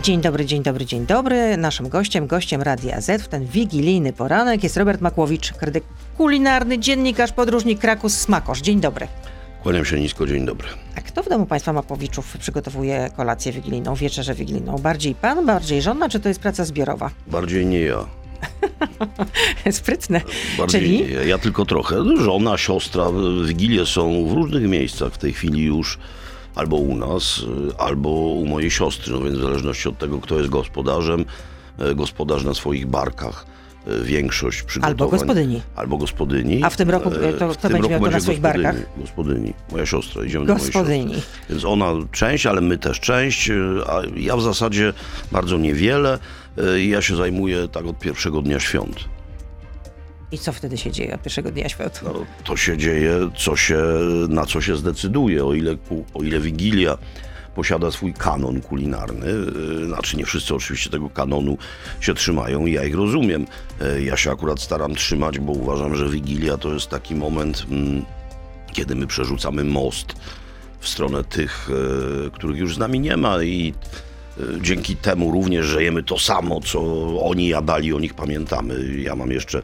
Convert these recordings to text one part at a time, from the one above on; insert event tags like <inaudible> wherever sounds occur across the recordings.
Dzień dobry, dzień dobry, dzień dobry. Naszym gościem, gościem Radia Z w ten wigilijny poranek jest Robert Makłowicz, krytyk kulinarny, dziennikarz, podróżnik Krakus Smakosz. Dzień dobry. Kłaniam się nisko, dzień dobry. A kto w domu państwa Makłowiczów przygotowuje kolację wigilijną, wieczerzę wigilijną? Bardziej pan, bardziej żona, czy to jest praca zbiorowa? Bardziej nie ja. <laughs> Sprytne. Bardziej Czyli? nie ja. ja tylko trochę. Żona, siostra, wigilie są w różnych miejscach w tej chwili już. Albo u nas, albo u mojej siostry. No więc w zależności od tego, kto jest gospodarzem, e, gospodarz na swoich barkach e, większość przygotowań. Albo gospodyni. Albo gospodyni. A w tym roku, to w kto tym będzie miał to na swoich gospodyni. barkach? Gospodyni. Moja siostra. Idziemy do mojej Gospodyni. siostry. Więc ona część, ale my też część, a ja w zasadzie bardzo niewiele. Ja się zajmuję tak od pierwszego dnia świąt. I co wtedy się dzieje od pierwszego dnia świąt? No, to się dzieje, co się, na co się zdecyduje, o ile, o ile Wigilia posiada swój kanon kulinarny. e, Znaczy nie wszyscy oczywiście tego kanonu się trzymają i ja ich rozumiem. E, Ja się akurat staram trzymać, bo uważam, że Wigilia to jest taki moment, mm, kiedy my przerzucamy most w stronę tych, e, których już z nami nie ma i dzięki temu również, że jemy to samo, co oni jadali, o nich pamiętamy. Ja mam jeszcze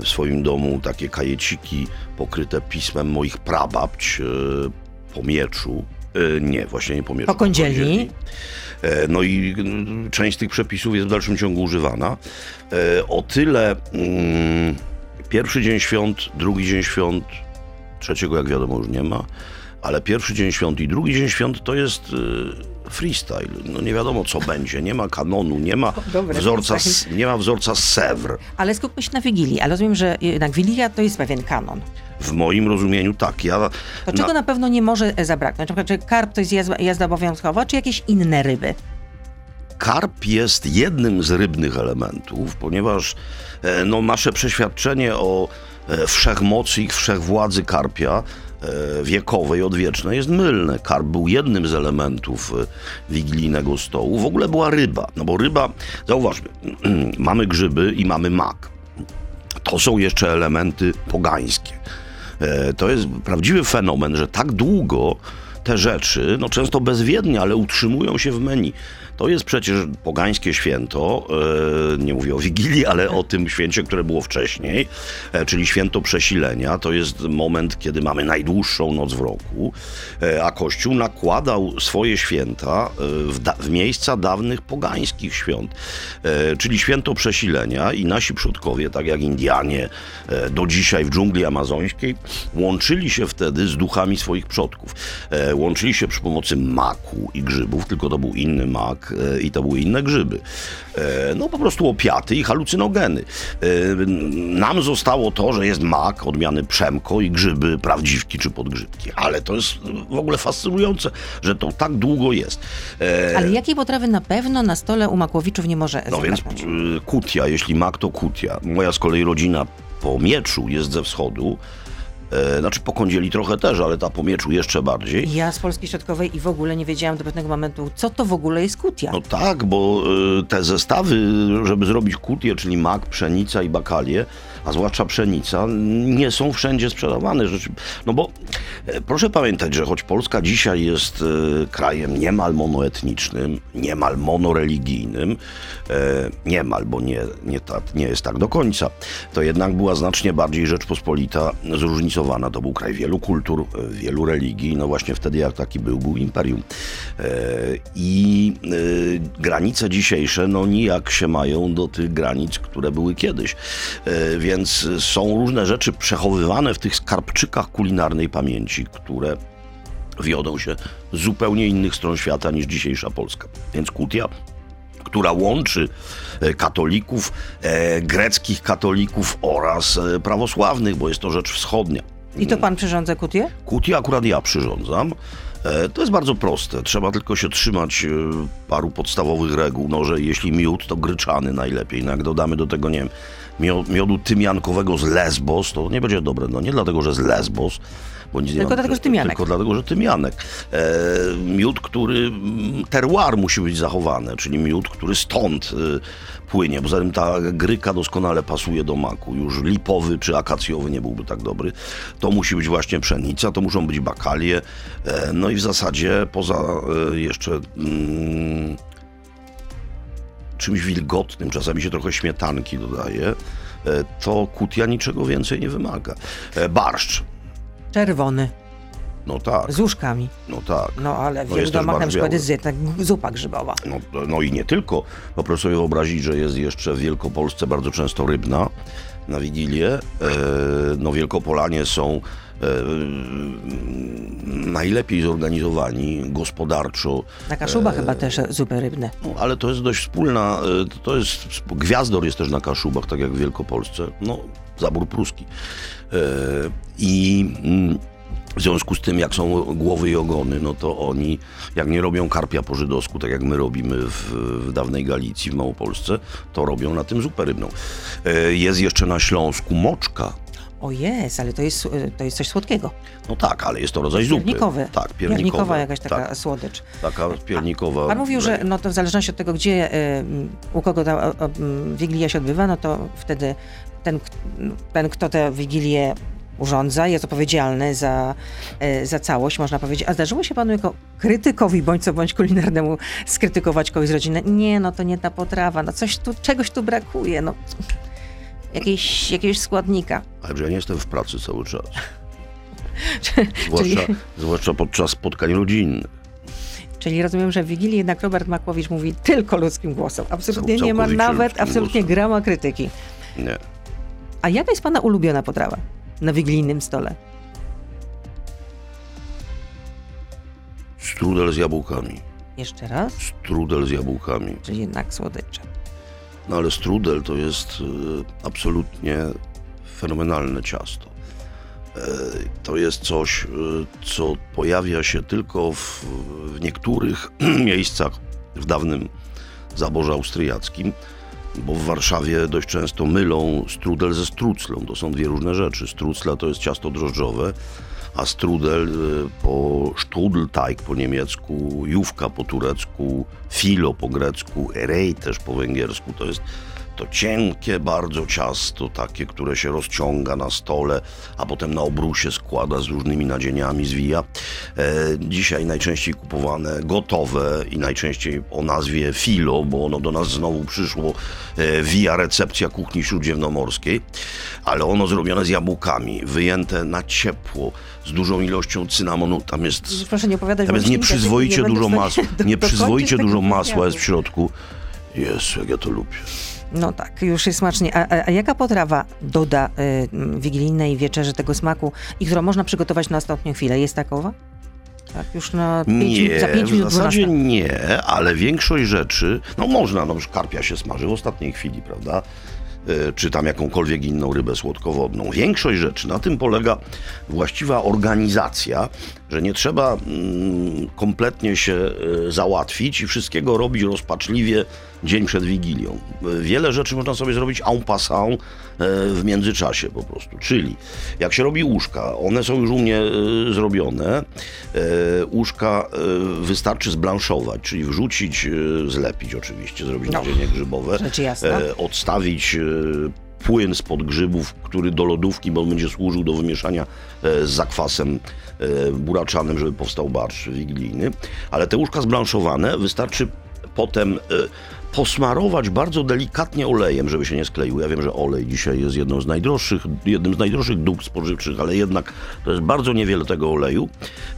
w swoim domu takie kajeciki pokryte pismem moich prababć e, po mieczu. E, Nie, właśnie nie po mieczu. Po kądzieli. E, No i mm, część tych przepisów jest w dalszym ciągu używana. O tyle mm, pierwszy dzień świąt, drugi dzień świąt, trzeciego jak wiadomo już nie ma, ale pierwszy dzień świąt i drugi dzień świąt to jest e, freestyle. No nie wiadomo co będzie, nie ma kanonu, nie ma <laughs> Dobre, wzorca, freestyle. nie ma wzorca Sewr. Ale skupmy się na Wigilii, ale rozumiem, że jednak Wigilia to jest pewien kanon. W moim rozumieniu tak. Ja To czego na pewno nie może e, zabraknąć? Na przykład, czy karp to jest jazda, jazda obowiązkowa, czy jakieś inne ryby? Karp jest jednym z rybnych elementów, ponieważ e, no, nasze przeświadczenie o e, wszechmocy i wszechwładzy karpia wiekowej, odwiecznej jest mylne. Karp był jednym z elementów e, wigilijnego stołu. W ogóle była ryba, no bo ryba, zauważmy, <clears throat> mamy grzyby i mamy mak. To są jeszcze elementy pogańskie. E, To jest prawdziwy fenomen, że tak długo te rzeczy, no często bezwiednie, ale utrzymują się w menu. To jest przecież pogańskie święto, e, nie mówię o Wigilii, ale o tym święcie, które było wcześniej, e, czyli święto przesilenia. To jest moment, kiedy mamy najdłuższą noc w roku, e, a Kościół nakładał swoje święta w, da- w miejsca dawnych pogańskich świąt, czyli święto przesilenia i nasi przodkowie, tak jak Indianie do dzisiaj w dżungli amazońskiej, łączyli się wtedy z duchami swoich przodków. Łączyli się przy pomocy maku i grzybów, tylko to był inny mak e, i to były inne grzyby. E, No po prostu opiaty i halucynogeny. E, Nam zostało to, że jest mak odmiany przemko i grzyby prawdziwki czy podgrzybki. Ale to jest w ogóle fascynujące, że to tak długo jest. Ale jakiej potrawy na pewno na stole u Makłowiczów nie może no więc zabraknąć? kutia, jeśli mak, to kutia. Moja z kolei rodzina po mieczu jest ze wschodu. E, znaczy po kądzieli trochę też, ale ta po mieczu jeszcze bardziej. Ja z Polski Środkowej i w ogóle nie wiedziałam do pewnego momentu, co to w ogóle jest kutia. No tak, bo y, te zestawy, żeby zrobić kutię, czyli mak, pszenica i bakalie, a zwłaszcza pszenica, nie są wszędzie sprzedawane. Rzeczy, no bo e, proszę pamiętać, że choć Polska dzisiaj jest e, krajem niemal monoetnicznym, niemal monoreligijnym, e, niemal, bo nie, nie, tak, nie jest tak do końca, to jednak była znacznie bardziej Rzeczpospolita zróżnicowana. To był kraj wielu kultur, e, wielu religii. No właśnie wtedy jak taki był, był imperium. E, I e, granice dzisiejsze, no nijak się mają do tych granic, które były kiedyś. Więc są różne rzeczy przechowywane w tych skarbczykach kulinarnej pamięci, które wiodą się z zupełnie innych stron świata niż dzisiejsza Polska. Więc kutia która łączy katolików, greckich katolików oraz prawosławnych, bo jest to rzecz wschodnia. I to pan przyrządza kutię? Kutię akurat ja przyrządzam. E, To jest bardzo proste. Trzeba tylko się trzymać e, paru podstawowych reguł. No, że jeśli miód, to gryczany najlepiej. No, jak dodamy do tego, nie wiem, mio- miodu tymiankowego z Lesbos, to nie będzie dobre. No nie dlatego, że z Lesbos, bo nic nie Tylko mam- dlatego, że tymianek. Tylko dlatego, że tymianek. E, miód, który, mm, terroir musi być zachowany, czyli miód, który stąd e, płynie. Poza tym ta gryka doskonale pasuje do maku. Już lipowy czy akacjowy nie byłby tak dobry. To musi być właśnie pszenica, to muszą być bakalie. E, no i w zasadzie poza e, jeszcze... Mm, czymś wilgotnym, czasami się trochę śmietanki dodaje, e, to kutia niczego więcej nie wymaga. E, Barszcz. Czerwony, No tak, z łóżkami. no tak. No ale w No wielu domach na przykład biały. jest jednak zupa grzybowa. No, no i nie tylko. Po proszę sobie wyobrazić, że jest jeszcze w Wielkopolsce bardzo często rybna na Wigilię. E, no Wielkopolanie są e, najlepiej zorganizowani gospodarczo. Na Kaszuba E, chyba też zupy rybne. No, ale to jest dość wspólna, e, to jest, Gwiazdor jest też na Kaszubach, tak jak w Wielkopolsce. No, zabór pruski. E, I mm, w związku z tym, jak są głowy i ogony, no to oni, jak nie robią karpia po żydowsku, tak jak my robimy w, w dawnej Galicji, w Małopolsce, to robią na tym zupę rybną. E, Jest jeszcze na Śląsku moczka. O jest, ale to jest, y, to jest coś słodkiego. No tak, ale jest to rodzaj zupy. Piernikowy. Tak. Piernikowa jakaś taka Tak, słodycz. taka piernikowa. Pan mówił, że no to w zależności od tego, gdzie, y, u kogo ta Wigilia się odbywa, no to wtedy ten, ten kto tę Wigilię urządza, jest odpowiedzialny za, y, za całość, można powiedzieć. A zdarzyło się panu jako krytykowi bądź co bądź kulinarnemu skrytykować kogoś z rodziny? Nie, no to nie ta potrawa, no coś tu, czegoś tu brakuje, no jakiejś, jakiegoś składnika. Ale że ja nie jestem w pracy cały czas. <laughs> Czyli, Zwłaszcza, zwłaszcza podczas spotkań rodzinnych. czyli rozumiem, że w Wigilii jednak Robert Makłowicz mówi tylko ludzkim głosem. Absolutnie nie ma nawet, absolutnie głosem. grama krytyki. Nie. A jaka jest pana ulubiona potrawa na wigilijnym stole? Strudel z jabłkami. Jeszcze raz, Strudel z jabłkami. czyli jednak słodycze. No ale strudel to jest e, absolutnie fenomenalne ciasto. E, to jest coś, e, co pojawia się tylko w, w niektórych <clears throat> miejscach w dawnym zaborze austriackim, bo w Warszawie dość często mylą strudel ze struclą. To są dwie różne rzeczy. Strucla to jest ciasto drożdżowe, a strudel e, po strudelteig po niemiecku, jówka po turecku, filo po grecku, rej też po węgiersku. To jest to cienkie bardzo ciasto, takie, które się rozciąga na stole, a potem na obrusie składa z różnymi nadzieniami, zwija. E, dzisiaj najczęściej kupowane gotowe i najczęściej o nazwie filo, bo ono do nas znowu przyszło e, via recepcja kuchni śródziemnomorskiej, ale ono zrobione z jabłkami, wyjęte na ciepło, z dużą ilością cynamonu. Tam jest Proszę nie opowiadać, tam jest nieprzyzwoicie nie dużo masła. Nieprzyzwoicie <laughs> dużo masła jest w środku. Jezu, jak ja to lubię. No tak, już jest smacznie. A, a, jaka potrawa doda y, wigilijnej wieczerzy tego smaku i którą można przygotować na ostatnią chwilę? Jest takowa? Tak, już na pięć, Nie, minut- za 5 w minut zasadzie 12. nie, ale większość rzeczy, no można, no przecież karpia się smaży w ostatniej chwili, prawda? E, Czy tam jakąkolwiek inną rybę słodkowodną. Większość rzeczy, na tym polega właściwa organizacja, że nie trzeba mm, kompletnie się e, załatwić i wszystkiego robić rozpaczliwie dzień przed Wigilią. Wiele rzeczy można sobie zrobić en passant e, w międzyczasie po prostu. Czyli jak się robi łóżka, one są już u mnie e, zrobione. E, Łóżka wystarczy zblanszować, czyli wrzucić, zlepić oczywiście, zrobić No. nadzienie grzybowe, odstawić płyn spod grzybów, który do lodówki, bo on będzie służył do wymieszania z zakwasem buraczanym, żeby powstał barszcz wigilijny. Ale te łóżka zblanszowane wystarczy potem posmarować bardzo delikatnie olejem, żeby się nie skleiły. Ja wiem, że olej dzisiaj jest jedną z najdroższych, jednym z najdroższych dóbr spożywczych, ale jednak to jest bardzo niewiele tego oleju,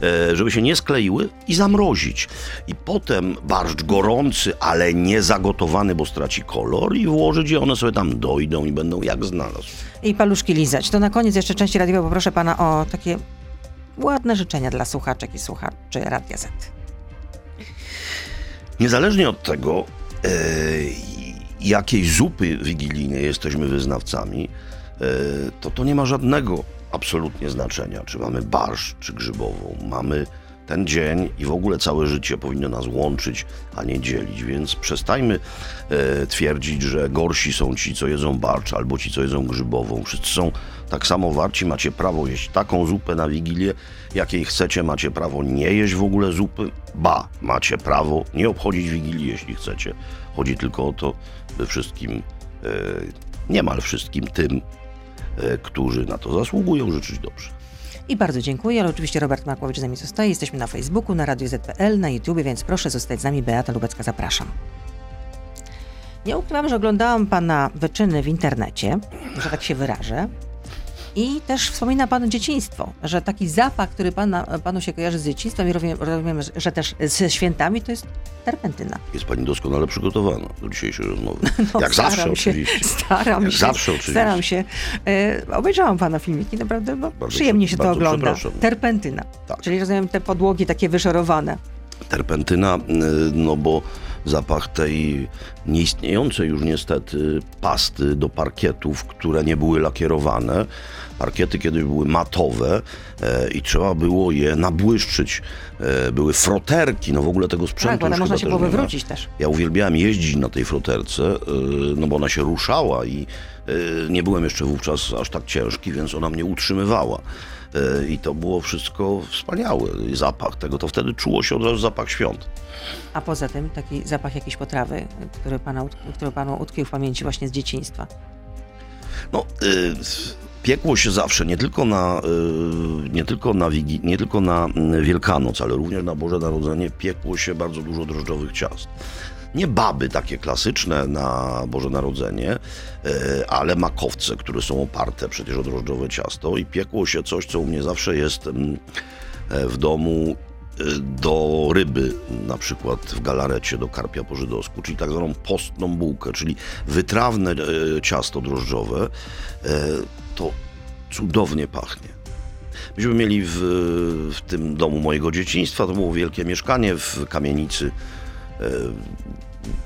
e, żeby się nie skleiły i zamrozić. I potem barszcz gorący, ale nie zagotowany, bo straci kolor i włożyć je, one sobie tam dojdą i będą jak znalazł. I paluszki lizać. To na koniec jeszcze części radiowej poproszę pana o takie ładne życzenia dla słuchaczek i słuchaczy Radia Z. Niezależnie od tego, jakiej zupy wigilijnej jesteśmy wyznawcami, e, to to nie ma żadnego absolutnie znaczenia, czy mamy barszcz, czy grzybową. Mamy ten dzień i w ogóle całe życie powinno nas łączyć, a nie dzielić, więc przestańmy e, twierdzić, że gorsi są ci, co jedzą barszcz, albo ci, co jedzą grzybową. Wszyscy są tak samo warci, macie prawo jeść taką zupę na Wigilię, jakiej chcecie, macie prawo nie jeść w ogóle zupy, ba, macie prawo nie obchodzić Wigilii, jeśli chcecie. Chodzi tylko o to, by wszystkim, e, niemal wszystkim tym, e, którzy na to zasługują, życzyć dobrze. I bardzo dziękuję, ale oczywiście Robert Makłowicz z nami zostaje. Jesteśmy na Facebooku, na Radio ZPL, na YouTube, więc proszę zostać z nami. Beata Lubecka, zapraszam. Nie ukrywam, że oglądałam pana wyczyny w internecie, że tak się wyrażę. I też wspomina Pan dzieciństwo, że taki zapach, który pana, Panu się kojarzy z dzieciństwem i rozumiem, że też ze świętami, to jest terpentyna. Jest Pani doskonale przygotowana do dzisiejszej rozmowy. <laughs> No, Jak zawsze się, oczywiście. Staram Jak się. zawsze oczywiście. Staram się. E, obejrzałam Pana filmiki, naprawdę bo Bardzo przyjemnie się to ogląda. Terpentyna. Tak. Czyli rozumiem te podłogi takie wyszorowane. terpentyna, y, no bo zapach tej nieistniejącej już niestety pasty do parkietów, które nie były lakierowane. Parkiety kiedyś były matowe e, i trzeba było je nabłyszczyć. E, były froterki, no w ogóle tego sprzętu Tak, już można się było wywrócić też. Ja uwielbiałem jeździć na tej froterce, y, no bo ona się ruszała i y, nie byłem jeszcze wówczas aż tak ciężki, więc ona mnie utrzymywała. Y, I to było wszystko wspaniałe. Zapach tego, to wtedy czuło się od razu zapach świąt. A poza tym taki zapach jakiejś potrawy, który, pana, który Panu utkwił w pamięci właśnie z dzieciństwa. No, y, piekło się zawsze, nie tylko na, y, nie tylko na, Wigi, nie tylko na mm, Wielkanoc, ale również na Boże Narodzenie piekło się bardzo dużo drożdżowych ciast. Nie baby takie klasyczne na Boże Narodzenie, y, ale makowce, które są oparte przecież o drożdżowe ciasto i piekło się coś, co u mnie zawsze jest mm, e, w domu y, do ryby, na przykład w galarecie do karpia po żydowsku, czyli tak zwaną postną bułkę, czyli wytrawne e, ciasto drożdżowe, e, to cudownie pachnie. Myśmy mieli w, w tym domu mojego dzieciństwa, to było wielkie mieszkanie w kamienicy e,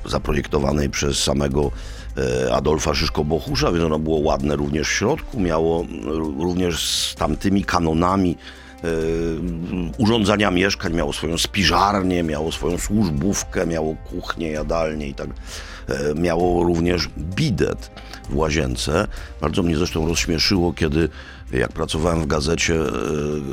zaprojektowanej przez samego Adolfa Szyszko-Bohusza, więc ono było ładne również w środku, miało również z tamtymi kanonami urządzania mieszkań, miało swoją spiżarnię, miało swoją służbówkę, miało kuchnię, jadalnię i tak. E, Miało również bidet w łazience. Bardzo mnie zresztą rozśmieszyło, kiedy jak pracowałem w gazecie, e,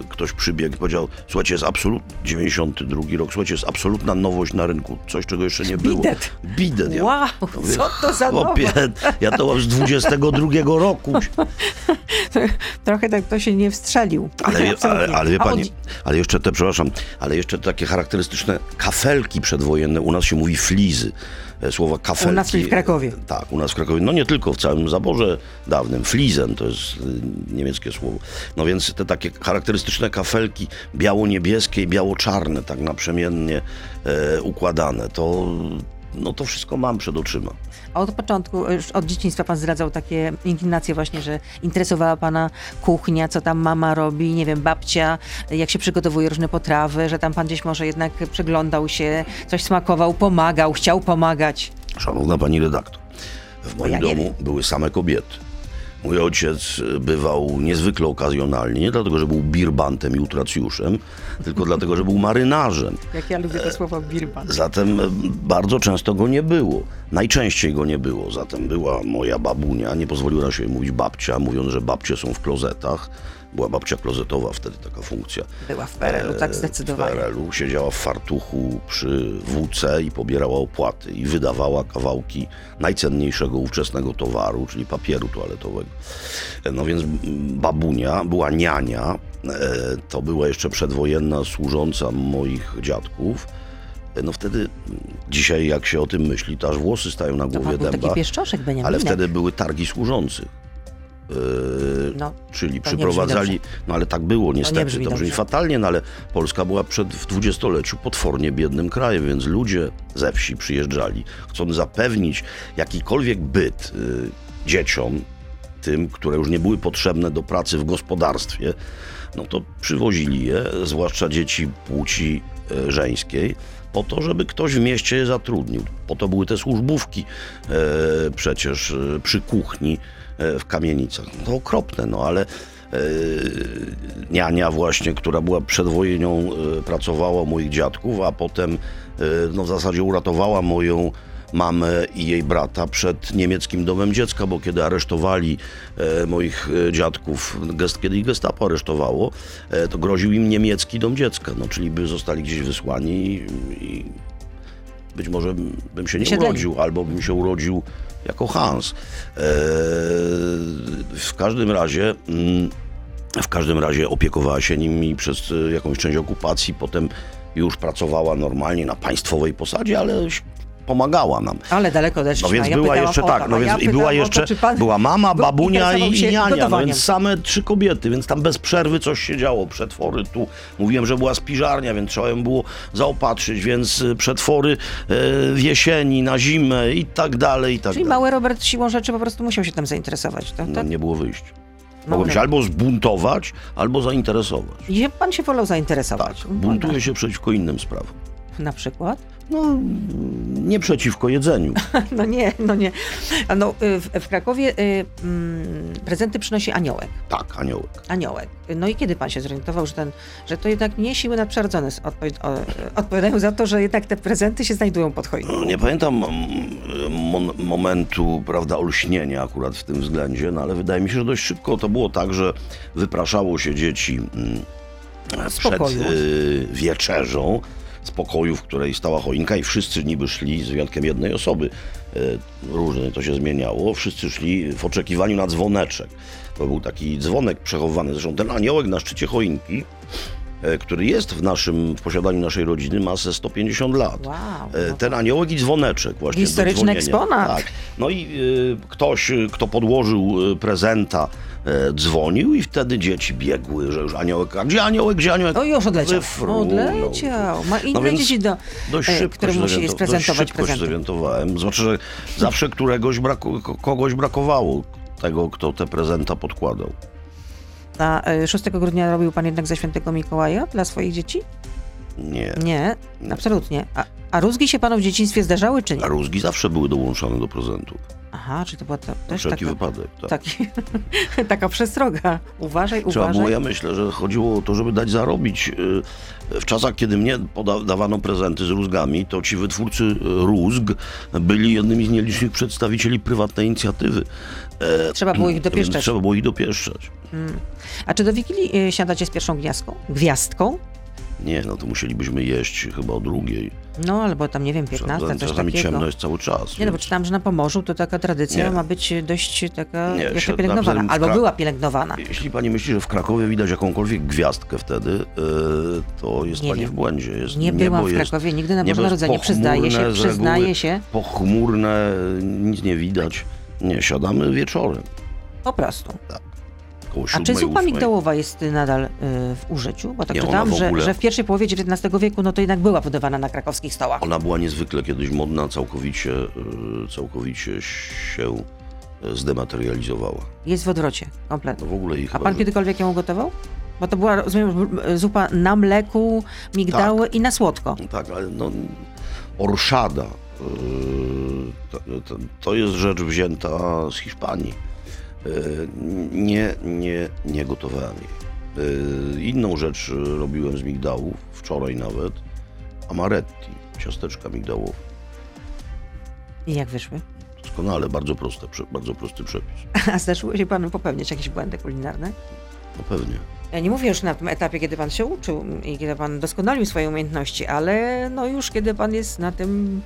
ktoś przybiegł i powiedział, słuchajcie, jest absolut 92 rok, słuchajcie, jest absolutna nowość na rynku, coś, czego jeszcze nie było. Bidet. Bidet. Ja Wow, mówię, co to za chłopie, <laughs> ja to mam z 22 roku. <laughs> Trochę tak to się nie wstrzelił. Ale, ale, ale wie pani, ale jeszcze te, przepraszam, ale jeszcze takie charakterystyczne kafelki przedwojenne, u nas się mówi flizy. E, Słowa kafelki. U nas, w Krakowie. Tak, u nas w Krakowie. No nie tylko, w całym zaborze dawnym. Flizen to jest y, niemieckie słowo. No więc te takie charakterystyczne kafelki biało-niebieskie i biało-czarne, tak naprzemiennie e, układane, to, no to wszystko mam przed oczyma. A od początku, już od dzieciństwa pan zdradzał takie inklinacje właśnie, że interesowała pana kuchnia, co tam mama robi, nie wiem, babcia, jak się przygotowuje różne potrawy, że tam pan gdzieś może jednak przyglądał się, coś smakował, pomagał, chciał pomagać. Szanowna pani redaktor, w moim ja domu były same kobiety. Mój ojciec bywał niezwykle okazjonalnie, nie dlatego, że był birbantem i utracjuszem, tylko dlatego, że był marynarzem. Jak ja lubię to słowo birban. Zatem y, bardzo często go nie było. Najczęściej go nie było. Zatem była moja babunia, nie pozwoliła się mówić babcia, mówiąc, że babcie są w klozetach. Była babcia klozetowa wtedy taka funkcja. Była w PRL-u, tak w zdecydowanie. PRL-u siedziała w fartuchu przy WC i pobierała opłaty i wydawała kawałki najcenniejszego ówczesnego towaru, czyli papieru toaletowego. E, No więc babunia była niania, e, to była jeszcze przedwojenna służąca moich dziadków. E, No wtedy, dzisiaj jak się o tym myśli, to aż włosy stają na To głowie pan był taki dęba, pieszczoszek, Beniaminek. ale wtedy były targi służących. E, No, Czyli To przyprowadzali, no ale tak było niestety, brzmi to brzmi fatalnie, no ale Polska była przed, w dwudziestoleciu potwornie biednym krajem, więc ludzie ze wsi przyjeżdżali, chcąc zapewnić jakikolwiek byt y, dzieciom, tym, które już nie były potrzebne do pracy w gospodarstwie, no to przywozili je, zwłaszcza dzieci płci e, żeńskiej, po to, żeby ktoś w mieście je zatrudnił. Po to były te służbówki e, przecież przy kuchni w kamienicach. To okropne, no ale e, niania właśnie, która była przed wojną, e, pracowała u moich dziadków, a potem e, no w zasadzie uratowała moją mamę i jej brata przed niemieckim domem dziecka, bo kiedy aresztowali e, moich e, dziadków, gest, kiedy ich gestapo aresztowało, e, to groził im niemiecki dom dziecka, no, czyli by zostali gdzieś wysłani i, i być może bym się nie urodził, albo bym się urodził jako Hans. E, w każdym razie... Mm, w każdym razie opiekowała się nimi przez e, jakąś część okupacji, potem już pracowała normalnie na państwowej posadzie, ale pomagała nam. Ale daleko odeszliśmy. No więc ja była jeszcze tak, no a więc ja i była jeszcze, to, pan była mama, babunia i, i niania, no więc same trzy kobiety, więc tam bez przerwy coś się działo. Przetwory tu, mówiłem, że była spiżarnia, więc trzeba ją było zaopatrzyć, więc y, przetwory y, w jesieni, na zimę i tak dalej, i tak Czyli dalej. mały Robert siłą rzeczy po prostu musiał się tym zainteresować. To, No, to, nie było wyjścia. No Mogłem się albo zbuntować, albo zainteresować. I pan się wolał zainteresować. Tak, buntuję się przeciwko innym sprawom. Na przykład? No, nie przeciwko jedzeniu. <laughs> No nie, no nie. No, y, w, w Krakowie y, mm, prezenty przynosi aniołek. Tak, aniołek. Aniołek. No i kiedy pan się zorientował, że, ten, że to jednak nie siły nadprzyrodzone <laughs> odpowiadają za to, że jednak te prezenty się znajdują pod choinką? No, Nie pamiętam momentu, prawda, olśnienia akurat w tym względzie, no ale wydaje mi się, że dość szybko to było tak, że wypraszało się dzieci mm, przed y, wieczerzą z pokoju, w której stała choinka i wszyscy niby szli, z wyjątkiem jednej osoby, y, różnie to się zmieniało, wszyscy szli w oczekiwaniu na dzwoneczek. To był taki dzwonek przechowany, zresztą ten aniołek na szczycie choinki, e, który jest w naszym, w posiadaniu naszej rodziny, ma ze 150 lat. Wow. E, Ten aniołek i dzwoneczek właśnie. Historyczny eksponat. Tak. No i y, ktoś, kto podłożył prezenta, e, dzwonił i wtedy dzieci biegły, że już aniołek, a gdzie aniołek, gdzie aniołek? O, już odleciał. Wyfrunął. Odleciał. Ma inne No dzieci, do, Dość e, szybko które się musi zoriento- sprezentować dość szybko zorientowałem. Znaczy, że zawsze któregoś braku, ko- kogoś brakowało tego, kto te prezenta podkładał. A e, 6 grudnia robił pan jednak za świętego Mikołaja dla swoich dzieci? Nie. Nie, absolutnie. A, a rózgi się panu w dzieciństwie zdarzały, czy nie? A rózgi zawsze były dołączane do prezentów. Aha, czy to była to, Na też wszelki taka, wypadek. Tak. taki, <laughs> taka przestroga. Uważaj, Trzeba uważaj. było, ja myślę, że chodziło o to, żeby dać zarobić. Y, W czasach, kiedy mnie poda- dawano prezenty z rózgami, to ci wytwórcy y, rózg byli jednymi z nielicznych przedstawicieli prywatnej inicjatywy. E, Trzeba było ich <clears throat> dopieszczać. Trzeba było ich dopieszczać. A czy do Wigilii y, siadacie z pierwszą gwiazdką? Gwiazdką? Nie, no to musielibyśmy jeść chyba o drugiej. No, albo tam, nie wiem, 15, Czasami coś czasami takiego. ciemno jest cały czas. Nie, no bo więc- czytałam, że na Pomorzu to taka tradycja Nie. ma być dość taka Nie, jeszcze się- pielęgnowana. na- Albo była pielęgnowana. Jeśli pani myśli, że w Krakowie widać jakąkolwiek gwiazdkę wtedy, y, to jest Nie pani wiem. w błędzie. Jest, Nie byłam w jest- Krakowie nigdy na Boże jest Narodzenie. Przyznaję się, przyznaję się. pochmurne, nic nie widać. Nie, siadamy wieczorem. Po prostu. A czy zupa migdałowa jest y, nadal y, w użyciu? Bo tak Nie, czytałam, w że, ogóle- że w pierwszej połowie XIX wieku no to jednak była podawana na krakowskich stołach. Ona była niezwykle kiedyś modna, całkowicie, y, całkowicie się zdematerializowała. Jest w odwrocie, kompletnie. No w ogóle ich A pan gotował? ją gotował? Bo to była, rozumiem, zupa na mleku, migdały i na słodko. Tak, ale no, orszada to, to jest rzecz wzięta z Hiszpanii. Nie, nie, nie gotowałem jej. Y, Inną rzecz robiłem z migdałów, wczoraj nawet, amaretti, ciasteczka migdałowe. I jak wyszły? Doskonale, bardzo, proste, bardzo prosty przepis. <laughs> A zdarzyło się panu popełniać jakieś błędy kulinarne? No pewnie. Ja nie mówię już na tym etapie, kiedy pan się uczył i kiedy pan doskonalił swoje umiejętności, ale no już kiedy pan jest na tym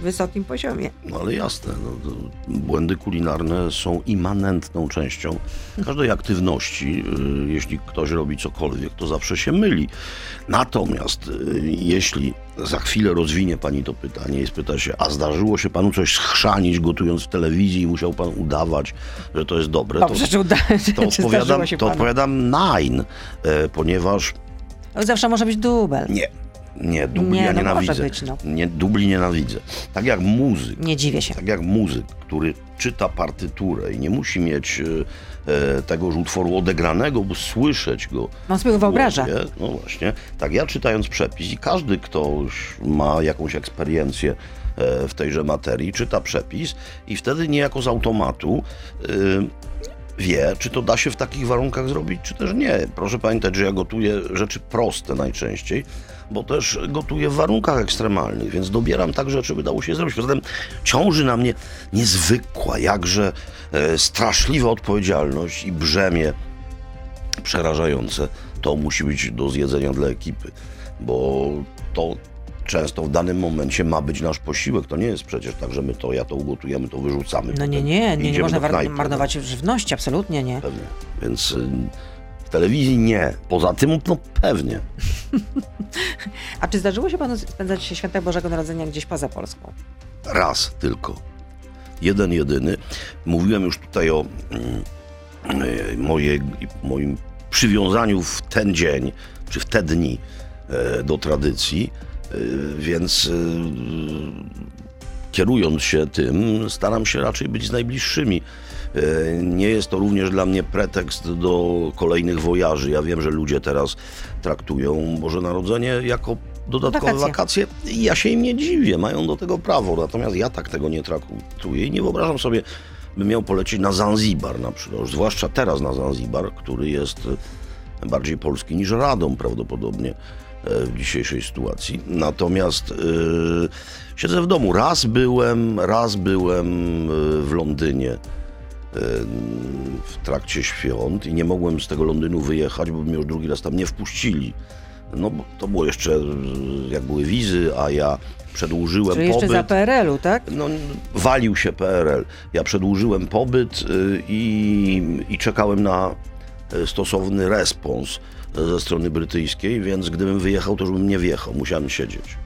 wysokim poziomie. No ale jasne, no, to błędy kulinarne są immanentną częścią każdej aktywności. Y, Jeśli ktoś robi cokolwiek, to zawsze się myli. Natomiast y, jeśli za chwilę rozwinie pani to pytanie i spyta się, a zdarzyło się panu coś schrzanić gotując w telewizji i musiał pan udawać, że to jest dobre, to, Dobrze, czy, uda, <laughs> to, odpowiadam, to odpowiadam nine, e, ponieważ Zawsze może być dubel. nie, nie, dubli Nie, ja no może nienawidzę. być, no. Nie, dubli nienawidzę. Tak jak muzyk. Nie dziwię się. Tak jak muzyk, który czyta partyturę i nie musi mieć e, e, tegoż utworu odegranego, by słyszeć go. On sobie go wyobraża. No właśnie. Tak ja czytając przepis i każdy, kto ma jakąś eksperiencję e, w tejże materii, czyta przepis i wtedy niejako z automatu e, wie, czy to da się w takich warunkach zrobić, czy też nie. Proszę pamiętać, że ja gotuję rzeczy proste najczęściej, bo też gotuję w warunkach ekstremalnych, więc dobieram tak rzeczy, by dało się zrobić. Poza tym ciąży na mnie niezwykła, jakże e, straszliwa odpowiedzialność i brzemię przerażające. To musi być do zjedzenia dla ekipy, bo to często w danym momencie ma być nasz posiłek. To nie jest przecież tak, że my to, ja to ugotujemy, to wyrzucamy. No nie, nie, nie, nie można knajpy. marnować żywności, absolutnie nie. Pewnie. Więc y, w telewizji nie. Poza tym, no pewnie. <laughs> A czy zdarzyło się panu spędzać święta Bożego Narodzenia gdzieś poza Polską? raz tylko. Jeden, jedyny. Mówiłem już tutaj o mm, e, moje, moim przywiązaniu w ten dzień, czy w te dni e, do tradycji, więc kierując się tym, staram się raczej być z najbliższymi. Nie jest to również dla mnie pretekst do kolejnych wojaży. Ja wiem, że ludzie teraz traktują Boże Narodzenie jako dodatkowe wakacje. wakacje. Ja się im nie dziwię, mają do tego prawo. Natomiast ja tak tego nie traktuję i nie wyobrażam sobie, bym miał polecieć na Zanzibar na przykład. Zwłaszcza teraz na Zanzibar, który jest bardziej polski niż Radom prawdopodobnie w dzisiejszej sytuacji. Natomiast yy, siedzę w domu. Raz byłem, raz byłem w Londynie w trakcie świąt i nie mogłem z tego Londynu wyjechać, bo mnie już drugi raz tam nie wpuścili. No to było jeszcze, jak były wizy, a ja przedłużyłem Czyli pobyt. jeszcze za PRL-u, tak? No, walił się PRL. Ja przedłużyłem pobyt i, i czekałem na stosowny respons ze strony brytyjskiej, więc gdybym wyjechał, to już bym nie wjechał, musiałem siedzieć.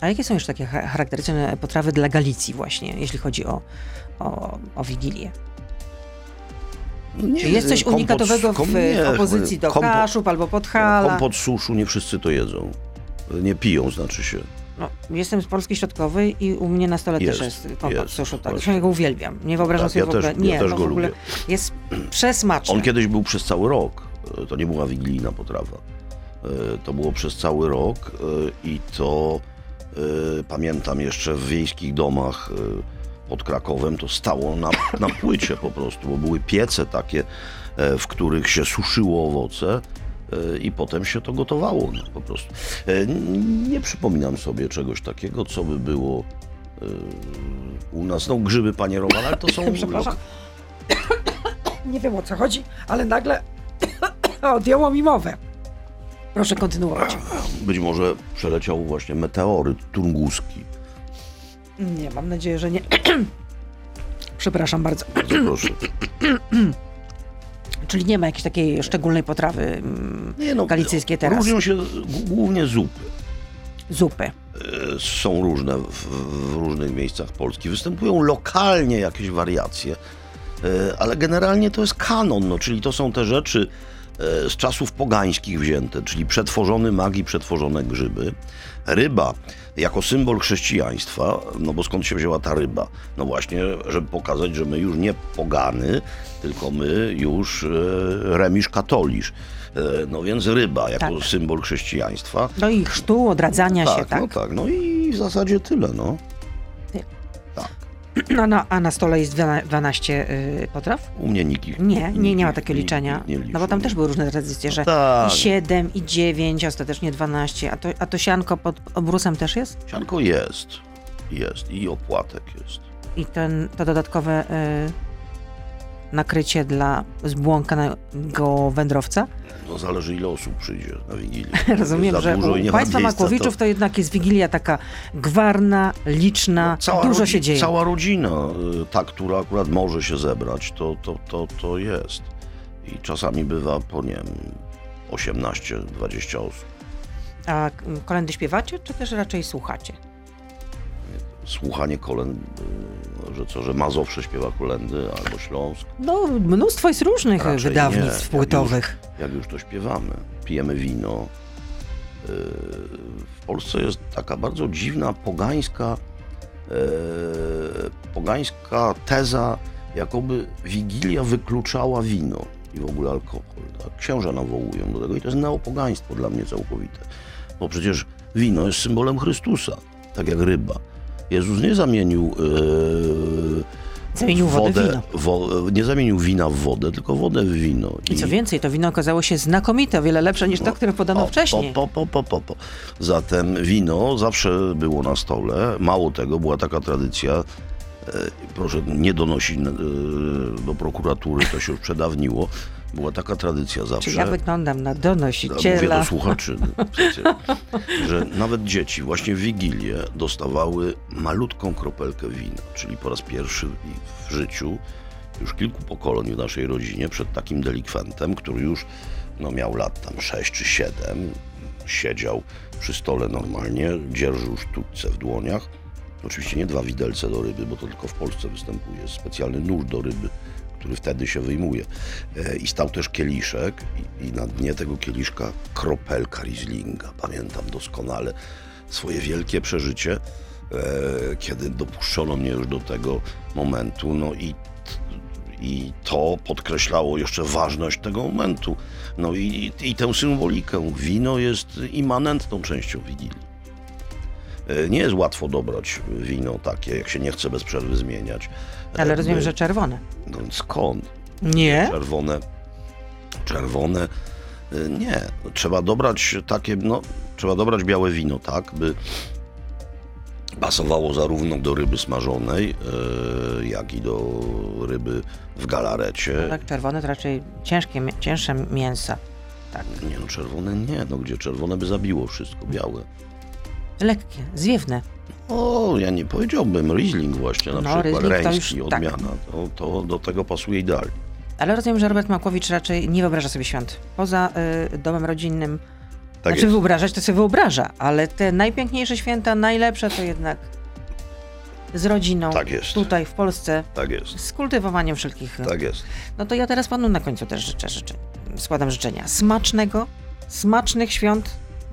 A jakie są już takie charakterystyczne potrawy dla Galicji właśnie, jeśli chodzi o, o, o Wigilię? Nie, Czy jest coś unikatowego w, nie, opozycji do kompo, Kaszub albo Podhala? Kompot suszu nie wszyscy to jedzą. Nie piją, znaczy się. No, jestem z Polski Środkowej i u mnie na stole jest, też jest kompot jest, suszu. Tak. Ja go uwielbiam. Nie wyobrażam tak, sobie ja w ogóle. Też, nie, ja też no, w ogóle lubię. jest <clears throat> przesmaczny. On kiedyś był przez cały rok. To nie była wigilijna potrawa. E, to było przez cały rok e, i to e, pamiętam jeszcze w wiejskich domach pod Krakowem, to stało na, na płycie po prostu, bo były piece takie, e, w których się suszyło owoce e, i potem się to gotowało no, po prostu. E, nie przypominam sobie czegoś takiego, co by było u nas. No grzyby panierowane, ale to są... Przepraszam. Nie wiem o co chodzi, ale nagle <laughs> odjęło mi mowę. Proszę kontynuować. <clears throat> Być może przeleciał właśnie meteoryt tunguski. Nie, mam nadzieję, że nie. <clears throat> Przepraszam bardzo. Bardzo proszę. <clears throat> Czyli nie ma jakiejś takiej szczególnej potrawy mm, nie no, galicyjskiej teraz? Różnią się głównie zupy. Zupy. E, są różne w, w różnych miejscach Polski. Występują lokalnie jakieś wariacje, e, ale generalnie to jest kanon, no, czyli to są te rzeczy z czasów pogańskich wzięte, czyli przetworzony magii, przetworzone grzyby. Ryba jako symbol chrześcijaństwa, no bo skąd się wzięła ta ryba? No właśnie, żeby pokazać, że my już nie pogany, tylko my już e, remisz katolisz. E, no więc ryba jako tak. symbol chrześcijaństwa. No i chrztu, odradzania tak, się, tak? No tak, no i w zasadzie tyle, no. A <clears throat> na, a na stole jest 12 y, potraw? U mnie nikt Nie, nie, nie ma takiego liczenia. No bo tam też były różne tradycje, że tak. i 7, i 9, ostatecznie 12. A to, a to sianko pod obrusem też jest? Sianko jest. Jest. I opłatek jest. I ten, to dodatkowe y, nakrycie dla zbłąkanego wędrowca? No zależy ile osób przyjdzie na Wigilię. <laughs> Rozumiem, że u Państwa Makłowiczów to... to... jednak jest Wigilia taka gwarna, liczna, no, dużo się dzieje. Cała rodzina, y, ta, która akurat może się zebrać, to, to, to, to jest. I czasami bywa po, nie wiem, 18-20 osób. A kolendy śpiewacie, czy też raczej słuchacie? Słuchanie kolęd, y, że co, że Mazowsze śpiewa kolendy albo Śląsk. No, mnóstwo jest różnych Raczej wydawnictw nie. płytowych. Jak już, jak już to śpiewamy, pijemy wino. Y, w Polsce jest taka bardzo dziwna, pogańska, y, pogańska teza, jakoby Wigilia wykluczała wino i w ogóle alkohol. Tak? Księża nawołują do tego i to jest neopogaństwo dla mnie całkowite. Bo przecież wino jest symbolem Chrystusa, tak jak ryba. Jezus nie zamienił. Yy, zamienił wodę, wodę wo, nie zamienił wina w wodę, tylko wodę w wino. I, I co więcej, to wino okazało się znakomite, o wiele lepsze niż to, które podano po, wcześniej. Po, po, po, po, po. Zatem wino zawsze było na stole. Mało tego, była taka tradycja. E, proszę nie donosić e, do prokuratury, to się już przedawniło była taka tradycja zawsze. Czy ja wyglądam na donosiciela? Mówię do słuchaczy, że nawet dzieci właśnie w Wigilię dostawały malutką kropelkę wina, czyli po raz pierwszy w życiu już kilku pokoleń w naszej rodzinie przed takim delikwentem, który już no, miał lat tam 6 czy 7, siedział przy stole normalnie, dzierżył sztućce w dłoniach, Oczywiście nie dwa widelce do ryby, bo to tylko w Polsce występuje. Specjalny nóż do ryby, który wtedy się wyjmuje. E, I stał też kieliszek i, i na dnie tego kieliszka kropelka Rieslinga. Pamiętam doskonale swoje wielkie przeżycie, e, kiedy dopuszczono mnie już do tego momentu. No i i to podkreślało jeszcze ważność tego momentu. No i, i tę symbolikę. Wino jest immanentną częścią Wigilii. E, Nie jest łatwo dobrać wino takie, jak się nie chce bez przerwy zmieniać. Ale rozumiem, E, że czerwone. No skąd? Nie? Czerwone. Czerwone. y, Nie. Trzeba dobrać takie, no, trzeba dobrać białe wino, tak, by pasowało zarówno do ryby smażonej, y, jak i do ryby w galarecie. Tak, czerwone to raczej ciężkie, cięższe mięsa. Tak. Nie no, czerwone nie, no gdzie czerwone by zabiło wszystko, białe. Lekkie, zwiewne. O, ja nie powiedziałbym, Riesling właśnie na No, przykład, reński, tak. odmiana, to, to do tego pasuje idealnie. Ale rozumiem, że Robert Makłowicz raczej nie wyobraża sobie świąt. Poza y, domem rodzinnym. Tak znaczy jest. wyobrażać to sobie wyobraża, ale te najpiękniejsze święta, najlepsze to jednak z rodziną. Tak jest. Tutaj w Polsce. Tak jest, Z kultywowaniem wszelkich. tak jest. No to ja teraz panu na końcu też życzę, życzę. Składam życzenia smacznego, smacznych świąt,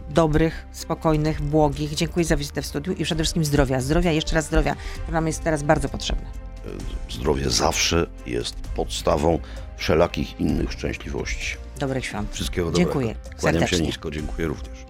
dobrych, spokojnych, błogich. Dziękuję za wizytę w studiu i przede wszystkim zdrowia. Zdrowia, jeszcze raz zdrowia, które nam jest teraz bardzo potrzebne. Zdrowie zawsze jest podstawą wszelakich innych szczęśliwości. Dobrych świąt. Wszystkiego dobrego. Dziękuję Kłaniam się serdecznie. nisko, dziękuję również.